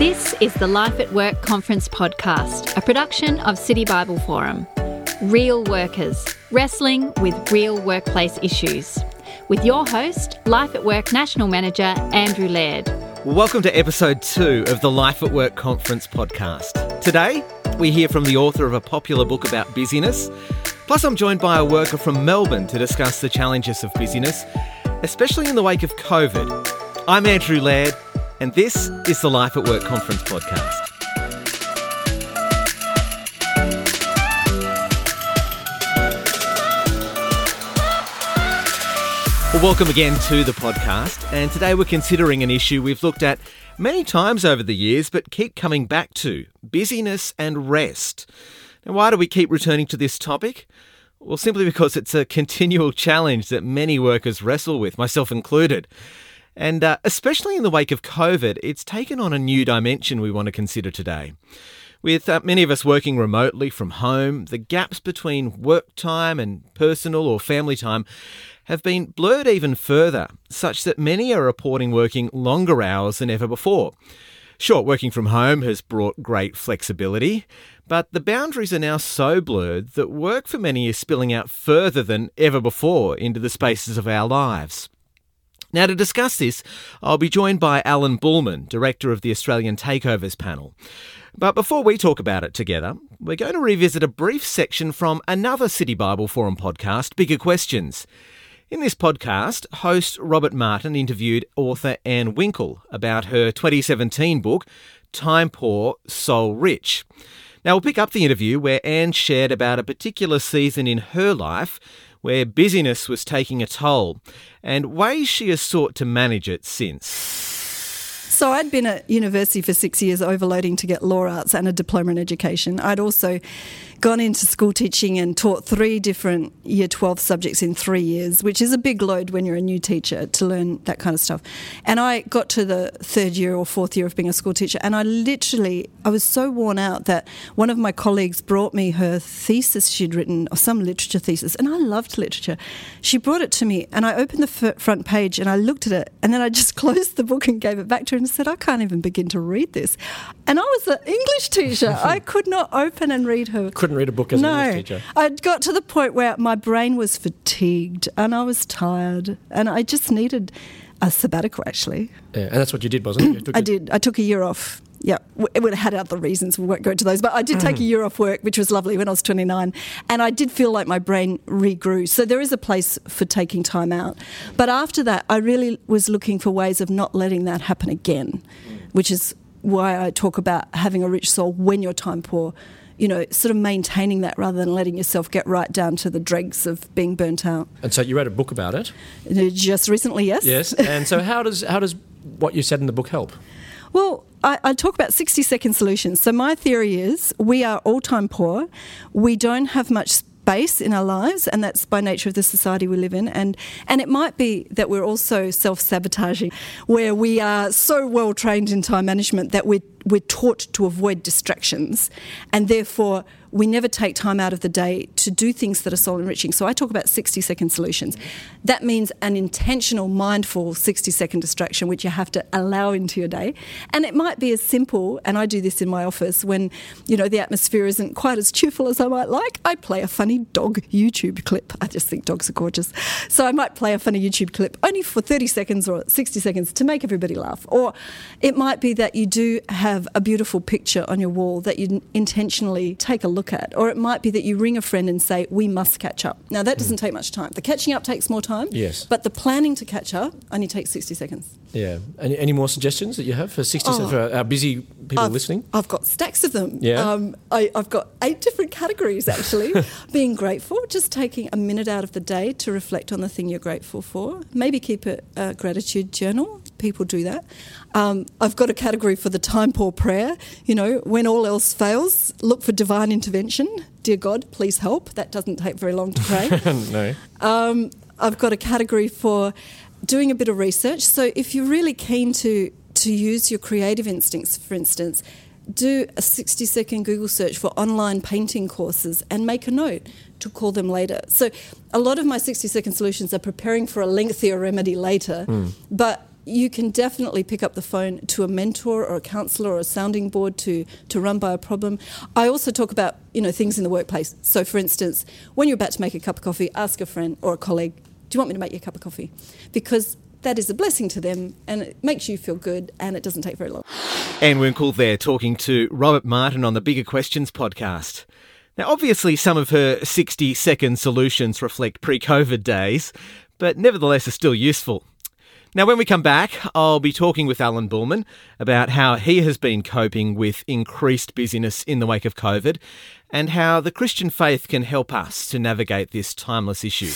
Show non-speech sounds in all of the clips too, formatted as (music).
This is the Life at Work Conference podcast, a production of City Bible Forum. Real workers, wrestling with real workplace issues. With your host, Life at Work National Manager Andrew Laird. Welcome to episode two of the Life at Work Conference podcast. Today, we hear from the author of a popular book about busyness. Plus, I'm joined by a worker from Melbourne to discuss the challenges of busyness, especially in the wake of COVID. I'm Andrew Laird, and this is the Life at Work Conference podcast. Well, welcome again to the podcast. And today we're considering an issue we've looked at many times over the years, but keep coming back to busyness and rest. Now, why do we keep returning to this topic? Well, simply because it's a continual challenge that many workers wrestle with, myself included. And uh, especially in the wake of COVID, it's taken on a new dimension we want to consider today. With uh, many of us working remotely from home, the gaps between work time and personal or family time have been blurred even further, such that many are reporting working longer hours than ever before. Sure, working from home has brought great flexibility, but the boundaries are now so blurred that work for many is spilling out further than ever before into the spaces of our lives. Now, to discuss this, I'll be joined by Alan Bulman, Director of the Australian Takeovers Panel. But before we talk about it together, we're going to revisit a brief section from another City Bible Forum podcast, Bigger Questions. In this podcast, host Robert Martin interviewed author Anne Winckel about her 2017 book, Time Poor, Soul Rich. Now, we'll pick up the interview where Anne shared about a particular season in her life where busyness was taking a toll and ways she has sought to manage it since. So I'd been at university for six years, overloading to get law arts and a diploma in education. I'd also gone into school teaching and taught three different year 12 subjects in three years, which is a big load when you're a new teacher to learn that kind of stuff. And I got to the third year or fourth year of being a school teacher, and I literally, I was so worn out that one of my colleagues brought me her thesis she'd written, or some literature thesis, and I loved literature. She brought it to me, and I opened the f- front page and I looked at it, and then I just (laughs) closed the book and gave it back to her and said, I can't even begin to read this. And I was an English teacher. (laughs) I could not open and read her. Couldn't read a book as no, an English teacher. I got to the point where my brain was fatigued and I was tired and I just needed a sabbatical actually. Yeah, and that's what you did, wasn't it? I did. I took a year off. Yeah, it would have had other reasons. We won't go into those, but I did mm. take a year off work, which was lovely when I was 29, and I did feel like my brain regrew. So there is a place for taking time out. But after that, I really was looking for ways of not letting that happen again, mm. which is why I talk about having a rich soul when you're time poor. You know, sort of maintaining that rather than letting yourself get right down to the dregs of being burnt out. And so you wrote a book about it. Uh, just recently, yes. Yes. And so how does how does what you said in the book help? Well, I, I, talk about 60 second solutions. So, my theory is we are all time poor. We don't have much space in our lives, and that's by nature of the society we live in. And, and it might be that we're also self sabotaging, where we are so well trained in time management that we're, we're taught to avoid distractions, and therefore we never take time out of the day to do things that are soul enriching. So I talk about 60 second solutions. That means an intentional, mindful 60 second distraction, which you have to allow into your day. And it might be as simple, and I do this in my office when, you know, the atmosphere isn't quite as cheerful as I might like. I play a funny dog YouTube clip. I just think dogs are gorgeous. So I might play a funny YouTube clip only for 30 seconds or 60 seconds to make everybody laugh. Or it might be that you do have a beautiful picture on your wall that you intentionally take a look look at. Or it might be that you ring a friend and say, we must catch up. Now, that doesn't mm. take much time. The catching up takes more time. Yes. But the planning to catch up only takes 60 seconds. Yeah. Any, any more suggestions that you have for 60 oh, seconds for our busy people I've, listening? I've got stacks of them. Yeah. Um, I, I've got eight different categories, actually. (laughs) Being grateful, just taking a minute out of the day to reflect on the thing you're grateful for. Maybe keep a, a gratitude journal. People do that. Um, I've got a category for the time poor prayer. You know, when all else fails, look for divine intervention. Dear God, please help. That doesn't take very long to pray. (laughs) no. Um, I've got a category for doing a bit of research. So if you're really keen to to use your creative instincts, for instance, do a 60 second Google search for online painting courses and make a note to call them later. So, a lot of my 60 second solutions are preparing for a lengthier remedy later, mm. but you can definitely pick up the phone to a mentor or a counsellor or a sounding board to, to run by a problem. I also talk about you know things in the workplace. So, for instance, when you're about to make a cup of coffee, ask a friend or a colleague, "Do you want me to make you a cup of coffee?" Because that is a blessing to them and it makes you feel good and it doesn't take very long. Anne Winckel there talking to Robert Martin on the Bigger Questions podcast. Now, obviously, some of her 60 second solutions reflect pre COVID days, but nevertheless are still useful. Now, when we come back, I'll be talking with Alan Bulman about how he has been coping with increased busyness in the wake of COVID and how the Christian faith can help us to navigate this timeless issue.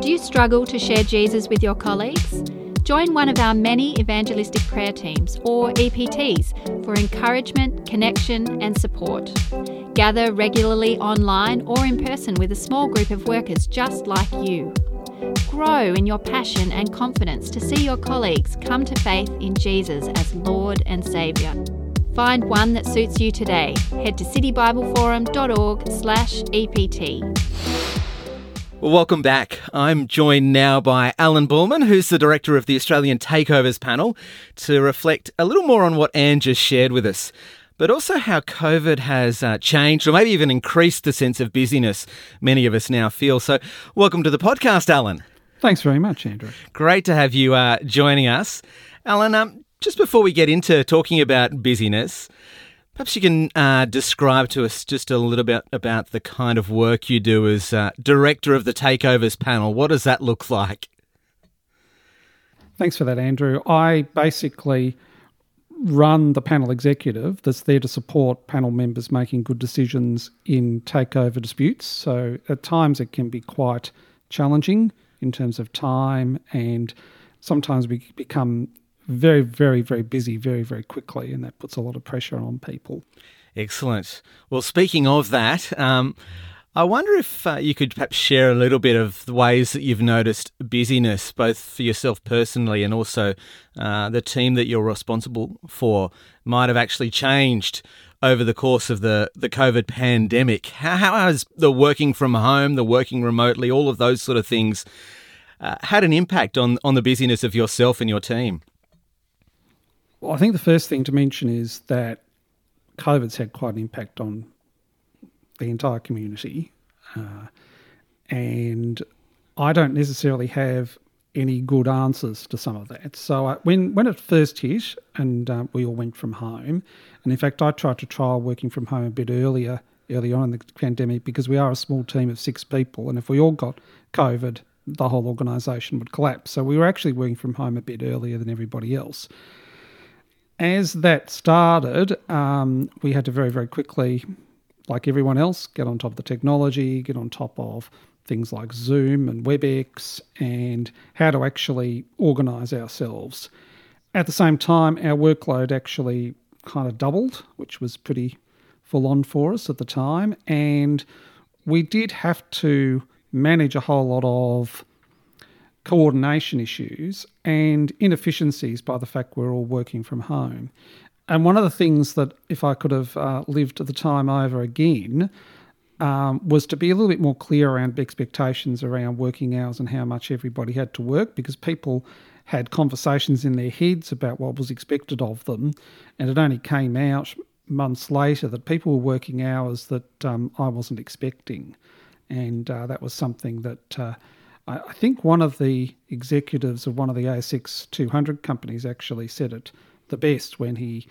Do you struggle to share Jesus with your colleagues? Join one of our many evangelistic prayer teams, or EPTs, for encouragement, connection, and support. Gather regularly online or in person with a small group of workers just like you. Grow in your passion and confidence to see your colleagues come to faith in Jesus as Lord and Saviour. Find one that suits you today. Head to citybibleforum.org/ept. Welcome back. I'm joined now by Alan Bulman, who's the director of the Australian Takeovers panel, to reflect a little more on what Anne just shared with us, but also how COVID has uh, changed or maybe even increased the sense of busyness many of us now feel. So, welcome to the podcast, Alan. Thanks very much, Andrew. Great to have you uh, joining us. Alan, um, just before we get into talking about busyness, Perhaps you can uh, describe to us just a little bit about the kind of work you do as uh, director of the Takeovers panel. What does that look like? Thanks for that, Andrew. I basically run the panel executive that's there to support panel members making good decisions in takeover disputes. So at times it can be quite challenging in terms of time, and sometimes we become very, very, very busy very, very quickly, and that puts a lot of pressure on people. Excellent. Well, speaking of that, um, I wonder if uh, you could perhaps share a little bit of the ways that you've noticed busyness, both for yourself personally and also uh, the team that you're responsible for, might have actually changed over the course of the, the COVID pandemic. How, how has the working from home, the working remotely, all of those sort of things uh, had an impact on, on the busyness of yourself and your team? Well, I think the first thing to mention is that COVID's had quite an impact on the entire community. Uh, and I don't necessarily have any good answers to some of that. So uh, when when it first hit, and uh, we all went from home, and in fact I tried to trial working from home a bit earlier, early on in the pandemic, because we are a small team of six people, and if we all got COVID, the whole organisation would collapse. So we were actually working from home a bit earlier than everybody else as that started, um, we had to very, very quickly, like everyone else, get on top of the technology, get on top of things like Zoom and WebEx, and how to actually organise ourselves. At the same time, our workload actually kind of doubled, which was pretty full on for us at the time. And we did have to manage a whole lot of coordination issues and inefficiencies by the fact we're all working from home. And one of the things that, if I could have uh, lived the time over again, um, was to be a little bit more clear around expectations around working hours and how much everybody had to work because people had conversations in their heads about what was expected of them. And it only came out months later that people were working hours that um, I wasn't expecting. And uh, that was something that. Uh, I, think one of the executives of one of the ASX 200 companies actually said it the best when he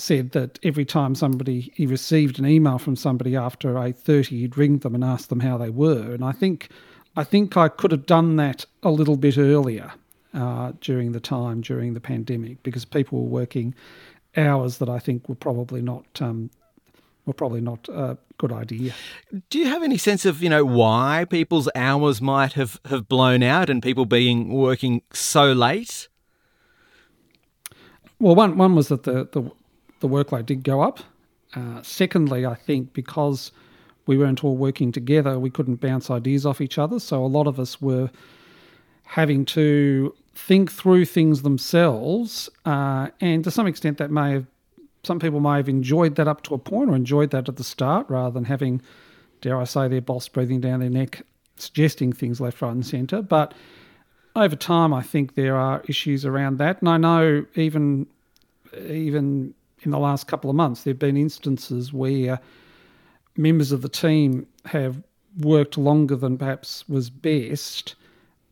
said that every time somebody he received an email from somebody after 8:30 he'd ring them and ask them how they were and I think I think I could have done that a little bit earlier uh, during the time during the pandemic because people were working hours that I think were probably not um, were probably not a good idea. Do you have any sense of, you know, why people's hours might have, have blown out and people being working so late? Well, one one was that the the, the workload did go up. Uh, secondly, I think because we weren't all working together, we couldn't bounce ideas off each other. So a lot of us were having to think through things themselves, uh, and to some extent, that may have some people may have enjoyed that up to a point or enjoyed that at the start rather than having, dare I say, their boss breathing down their neck, suggesting things left, right, and centre. But over time, I think there are issues around that, and I know even even in the last couple of months, there have been instances where members of the team have worked longer than perhaps was best,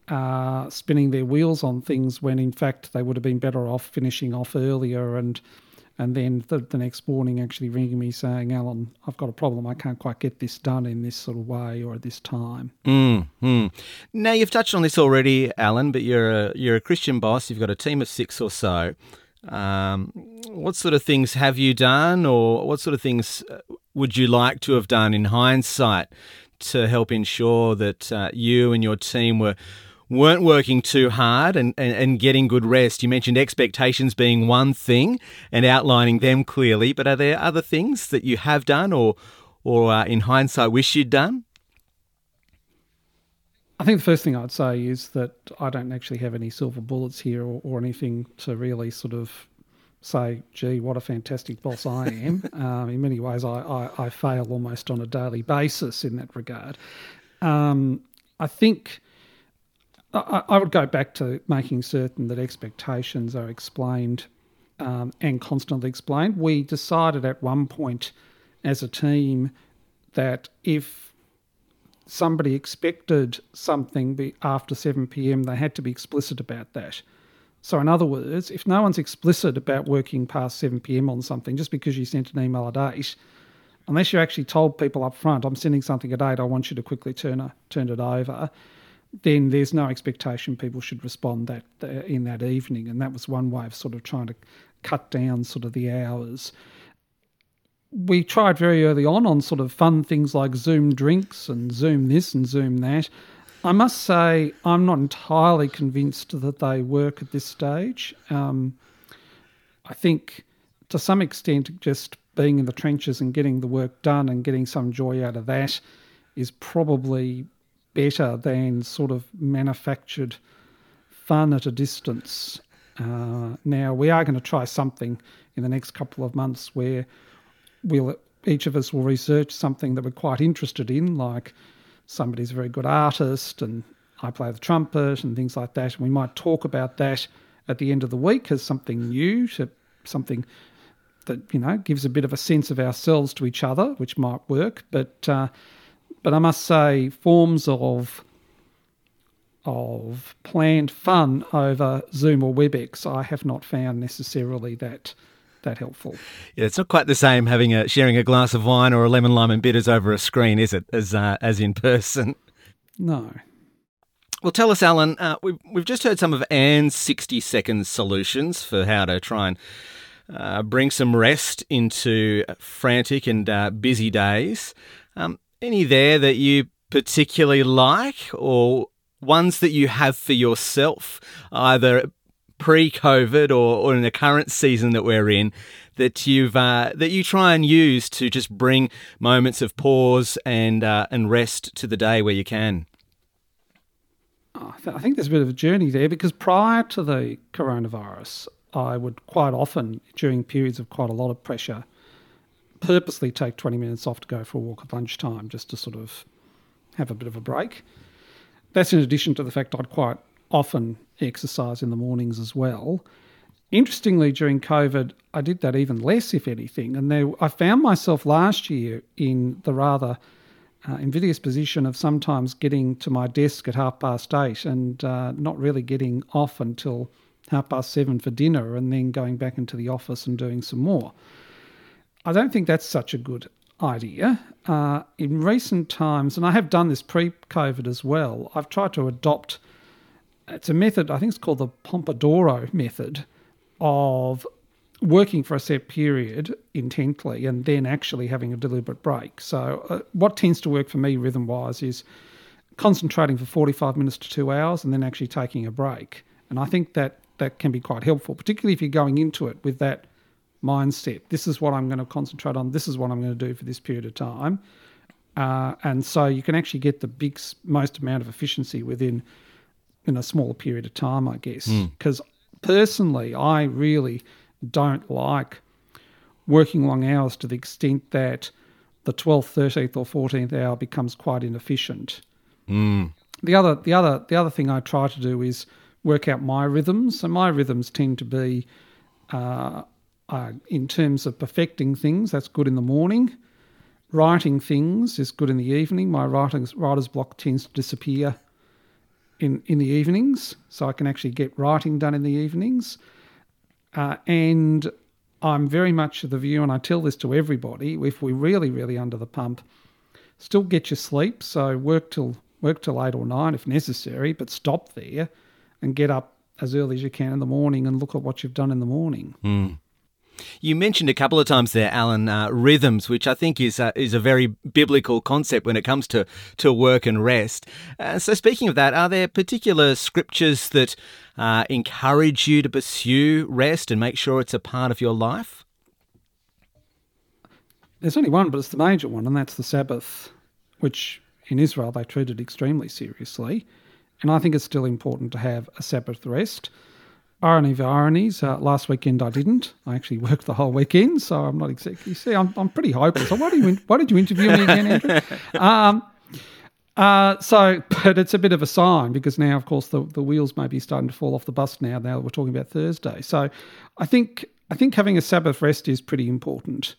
uh, spinning their wheels on things when in fact they would have been better off finishing off earlier and and then the, the next morning actually ringing me saying, Alan, I've got a problem. I can't quite get this done in this sort of way or at this time. Mm, mm. Now you've touched on this already, Alan, but you're a you're a Christian boss. You've got a team of six or so. Um, what sort of things have you done, or what sort of things uh, would you like to have done in hindsight to help ensure that uh, you and your team were weren't working too hard and, and, and getting good rest? You mentioned expectations being one thing and outlining them clearly, but are there other things that you have done or or uh, in hindsight wish you'd done? I think the first thing I'd say is that I don't actually have any silver bullets here or, or anything to really sort of say, gee, what a fantastic boss I am. (laughs) um, in many ways, I, I, I, fail almost on a daily basis in that regard. Um, I think I, I, would go back to making certain that expectations are explained um, and constantly explained. We decided at one point as a team that if somebody expected something after 7 pm, they had to be explicit about that. So, in other words, if no one's explicit about working past 7 pm on something, just because you sent an email at 8, unless you actually told people up front, I'm sending something at 8, I want you to quickly turn, a, turn it over, then there's no expectation people should respond that uh, in that evening. And that was one way of sort of trying to cut down sort of the hours we tried very early on on sort of fun things like Zoom drinks and Zoom this and Zoom that. I must say, I'm not entirely convinced that they work at this stage. Um, I think to some extent, just being in the trenches and getting the work done and getting some joy out of that is probably better than sort of manufactured fun at a distance. Uh, now, we are going to try something in the next couple of months where we'll each of us will research something that we're quite interested in, like somebody's a very good artist and I play the trumpet and things like that. And we might talk about that at the end of the week as something new, something that you know gives a bit of a sense of ourselves to each other, which might work. But uh, but I must say, forms of of planned fun over Zoom or WebEx, I have not found necessarily that that helpful. Yeah, it's not quite the same having a sharing a glass of wine or a lemon lime and bitters over a screen, is it? As uh, as in person. No. Well, tell us, Alan. Uh, we've we've just heard some of Anne's sixty second solutions for how to try and uh, bring some rest into frantic and uh, busy days. Um, any there that you particularly like, or ones that you have for yourself, either pre-COVID or, or in the current season that we're in that you've uh, that you try and use to just bring moments of pause and uh, and rest to the day where you can? Oh, I think there's a bit of a journey there because prior to the coronavirus, I would quite often, during periods of quite a lot of pressure, purposely take 20 minutes off to go for a walk at lunchtime just to sort of have a bit of a break. That's in addition to the fact I'd quite often exercise in the mornings as well. Interestingly, during COVID, I did that even less, if anything. And there, I found myself last year in the rather uh, invidious position of sometimes getting to my desk at half past eight and uh, not really getting off until half past seven for dinner and then going back into the office and doing some more. I don't think that's such a good idea. Uh, in recent times, and I have done this pre COVID as well, I've tried to adopt it's a method, I think it's called the Pomodoro method of working for a set period intently and then actually having a deliberate break. So, uh, what tends to work for me rhythm wise is concentrating for 45 minutes to two hours and then actually taking a break. And I think that that can be quite helpful, particularly if you're going into it with that mindset. This is what I'm going to concentrate on. This is what I'm going to do for this period of time. Uh, and so you can actually get the big most amount of efficiency within in a smaller period of time, I guess. Because mm. personally, I really don't like working long hours to the extent that the 12th, 13th, or 14th hour becomes quite inefficient. Mm. the other the other the other thing I try to do is work out my rhythms. So my rhythms tend to be uh, uh, in terms of perfecting things. That's good in the morning. Writing things is good in the evening. My writing writer's block tends to disappear in in the evenings, so I can actually get writing done in the evenings. Uh, and I'm very much of the view, and I tell this to everybody: if we're really, really under the pump, still get your sleep. So work till work till eight or nine if necessary, but stop there and get up as early as you can in the morning and look at what you've done in the morning. Mm. You mentioned a couple of times there, Alan, uh, rhythms, which I think is uh, is a very biblical concept when it comes to, to work and rest. Uh, so, speaking of that, are there particular scriptures that uh, encourage you to pursue rest and make sure it's a part of your life? There's only one, but it's the major one, and that's the Sabbath, which in Israel they treated extremely seriously. And I think it's still important to have a Sabbath rest. Irony of ironies, uh, last weekend I didn't. I actually worked the whole weekend, so I'm not exactly. You See, I'm, I'm pretty hopeless. So why, do you, why did you interview me again, Andrew? (laughs) Um, uh, so, but it's a bit of a sign because now, of course, the, the wheels may be starting to fall off the bus now. Now we're talking about Thursday. So, I think I think having a Sabbath rest is pretty important.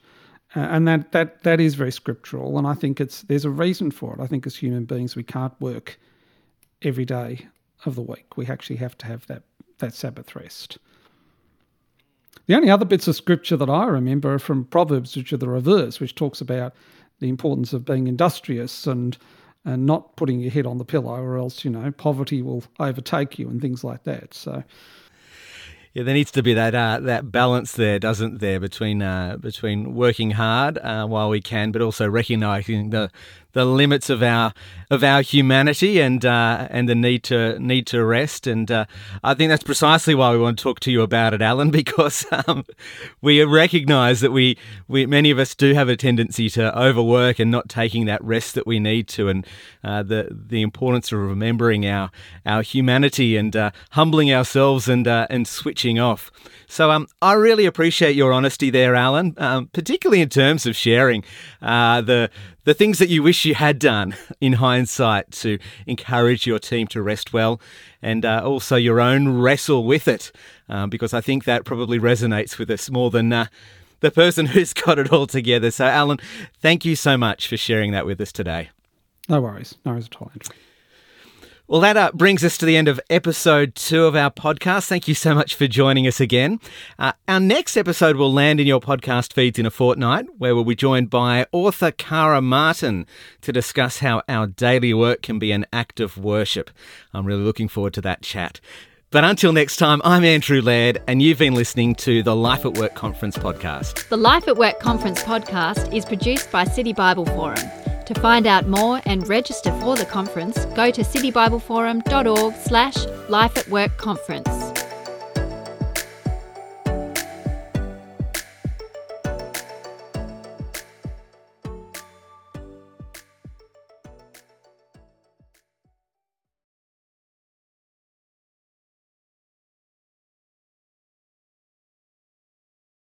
Uh, and that, that that is very scriptural, and I think it's there's a reason for it. I think as human beings, we can't work every day of the week. We actually have to have that that Sabbath rest. The only other bits of scripture that I remember are from Proverbs, which are the reverse, which talks about the importance of being industrious and and not putting your head on the pillow, or else you know poverty will overtake you and things like that. So yeah, there needs to be that uh, that balance there, doesn't there, between uh, between working hard uh, while we can, but also recognizing the the limits of our of our humanity and uh, and the need to need to rest. And uh, I think that's precisely why we want to talk to you about it, Alan, (laughs) because um, we recognise that we, we many of us do have a tendency to overwork and not taking that rest that we need to, and uh, the the importance of remembering our our humanity and uh, humbling ourselves and uh, and switching off. So um, I really appreciate your honesty there, Alan, um, particularly in terms of sharing uh, the the things that you wish you had done (laughs) in hindsight to encourage your team to rest well, and uh, also your own wrestle with it, um, because I think that probably resonates with us more than. Uh, the person (laughs) who's got it all together. So, Alan, thank you so much for sharing that with us today. No worries. No worries at all, Andrew. Well, that uh, brings us to the end of episode two of our podcast. Thank you so much for joining us again. Uh, our next episode will land in your podcast feeds in a fortnight, where we'll be joined by author Kara Martin to discuss how our daily work can be an act of worship. I'm really looking forward to that chat. But until next time, I'm Andrew Laird, and you've been listening to the Life at Work Conference podcast. The Life at Work Conference podcast is produced by City Bible Forum. To find out more and register for the conference, go to citybibleforum.org slash life at work conference.